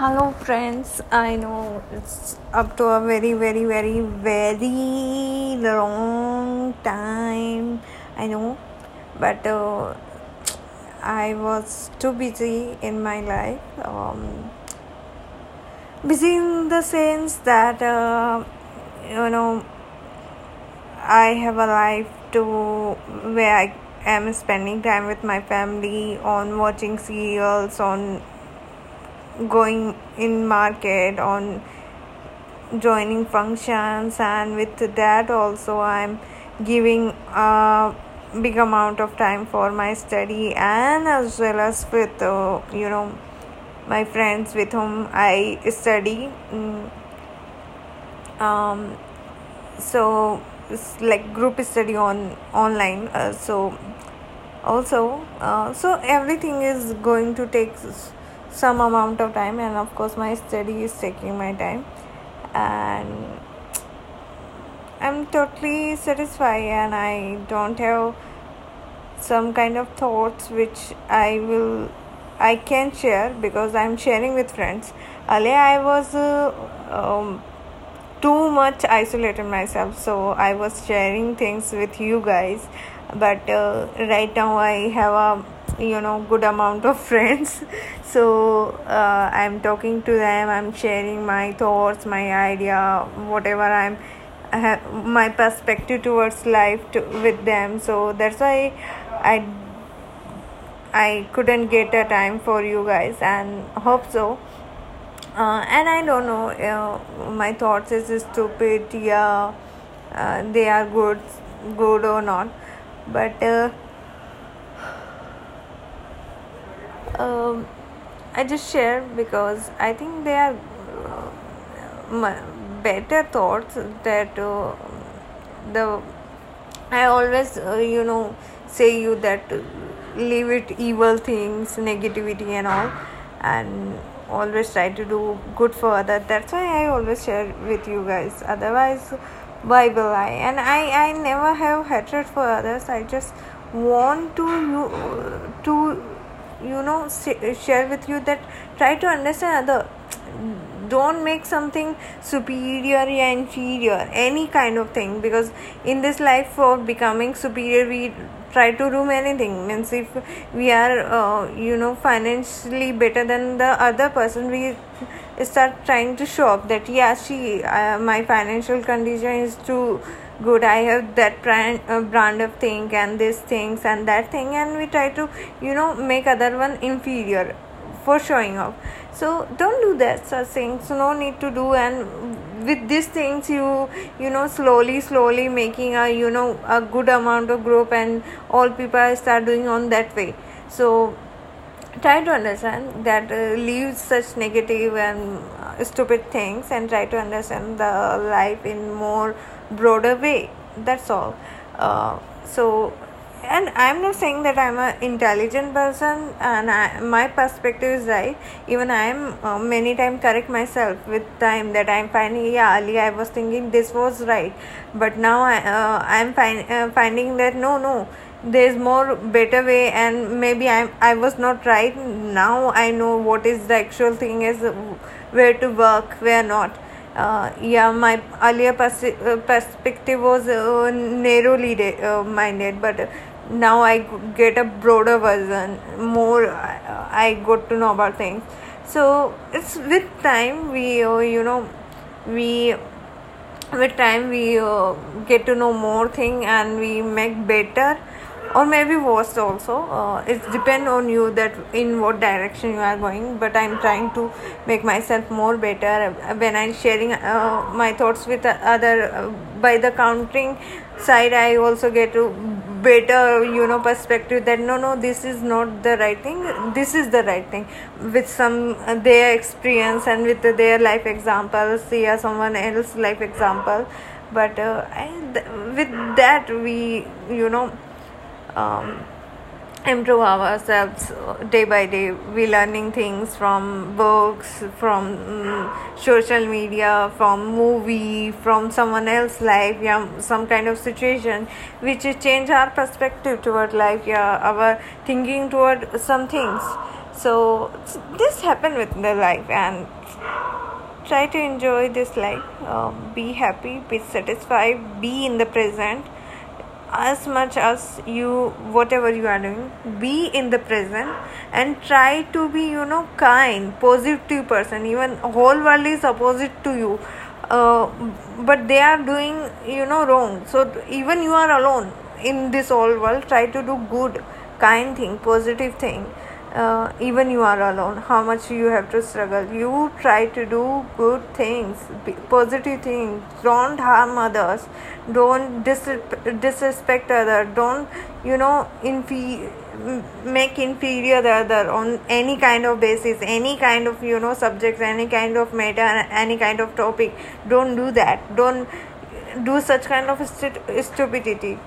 Hello, friends. I know it's up to a very, very, very, very long time. I know, but uh, I was too busy in my life. Um, busy in the sense that uh, you know I have a life to where I am spending time with my family on watching serials on going in market on joining functions and with that also i'm giving a big amount of time for my study and as well as with uh, you know my friends with whom i study. Mm, um, so it's like group study on online uh, so also uh, so everything is going to take some amount of time and of course my study is taking my time. And i'm totally satisfied and i don't have some kind of thoughts which i will i can share because i'm sharing with friends. Earlier i was uh, um, too much isolated myself so i was sharing things with you guys. But uh, right now i have a you know good amount of friends. So uh, i'm talking to them i'm sharing my thoughts my idea whatever i'm have my perspective towards life to, with them. So that's why i i couldn't get a time for you guys and hope so. Uh, and i don't know uh, my thoughts is stupid yeah uh, they are good good or not. But uh, um, I just share because I think they are uh, better thoughts that uh, the I always uh, you know say you that leave it evil things negativity and all and always try to do good for others that's why I always share with you guys. Otherwise why will I and I I never have hatred for others. I just want to you to you know share with you that try to understand other don't make something superior or inferior any kind of thing because in this life for becoming superior we try to do many things. Means if we are uh, you know financially better than the other person we start trying to show up that yeah she uh, my financial condition is too good. I have that brand uh, brand of thing and this things and that thing and we try to you know make other one inferior for showing off. So don't do that such things no need to do. And with these things you you know slowly slowly making a you know a good amount of group and all people start doing on that way. So try to understand that uh, leave such negative and stupid things and try to understand the life in more broader way. That's all. Uh, so and i'm not saying that i'm an intelligent person and I, my perspective is right. Even i am uh, many times correct myself with time that i'm finding yeah earlier i was thinking this was right but now i uh, i'm find, uh, finding that no no there's more better way and maybe i'm i was not right. Now i know what is the actual thing is where to work where not. Uh, yeah my earlier pers- uh, perspective was uh, narrowly de- uh, minded but now i get a broader version more uh, i got to know about things. So it's with time we uh, you know we with time we get to know more thing and we make better or maybe worse also uh, it depends on you that in what direction you are going but i'm trying to make myself more better when i'm sharing uh, my thoughts with other uh, by the counting side i also get to better you know perspective that no no this is not the right thing. This is the right thing. With some uh, their experience and with their life examples see someone else life example. But uh, with that we you know um, improve ourselves day by day we learning things from books from um, social media from movie from someone else life yeah some kind of situation which change our perspective toward life yeah our thinking toward some things. So this happened with the life and try to enjoy this life. Uh, be happy be satisfied be in the present as much as you whatever you are doing be in the present and try to be you know kind positive person. Even whole world is opposite to you. Uh, but they are doing you know wrong. So even you are alone in this whole world try to do good kind thing positive thing uh, even you are alone. How much you have to struggle. You try to do good things positive things. Don't harm others. Don't dis- disrespect others don't you know make inferior the other on any kind of basis any kind of you know subjects any kind of matter any kind of topic. Don't do that. Don't do such kind of st- stupidity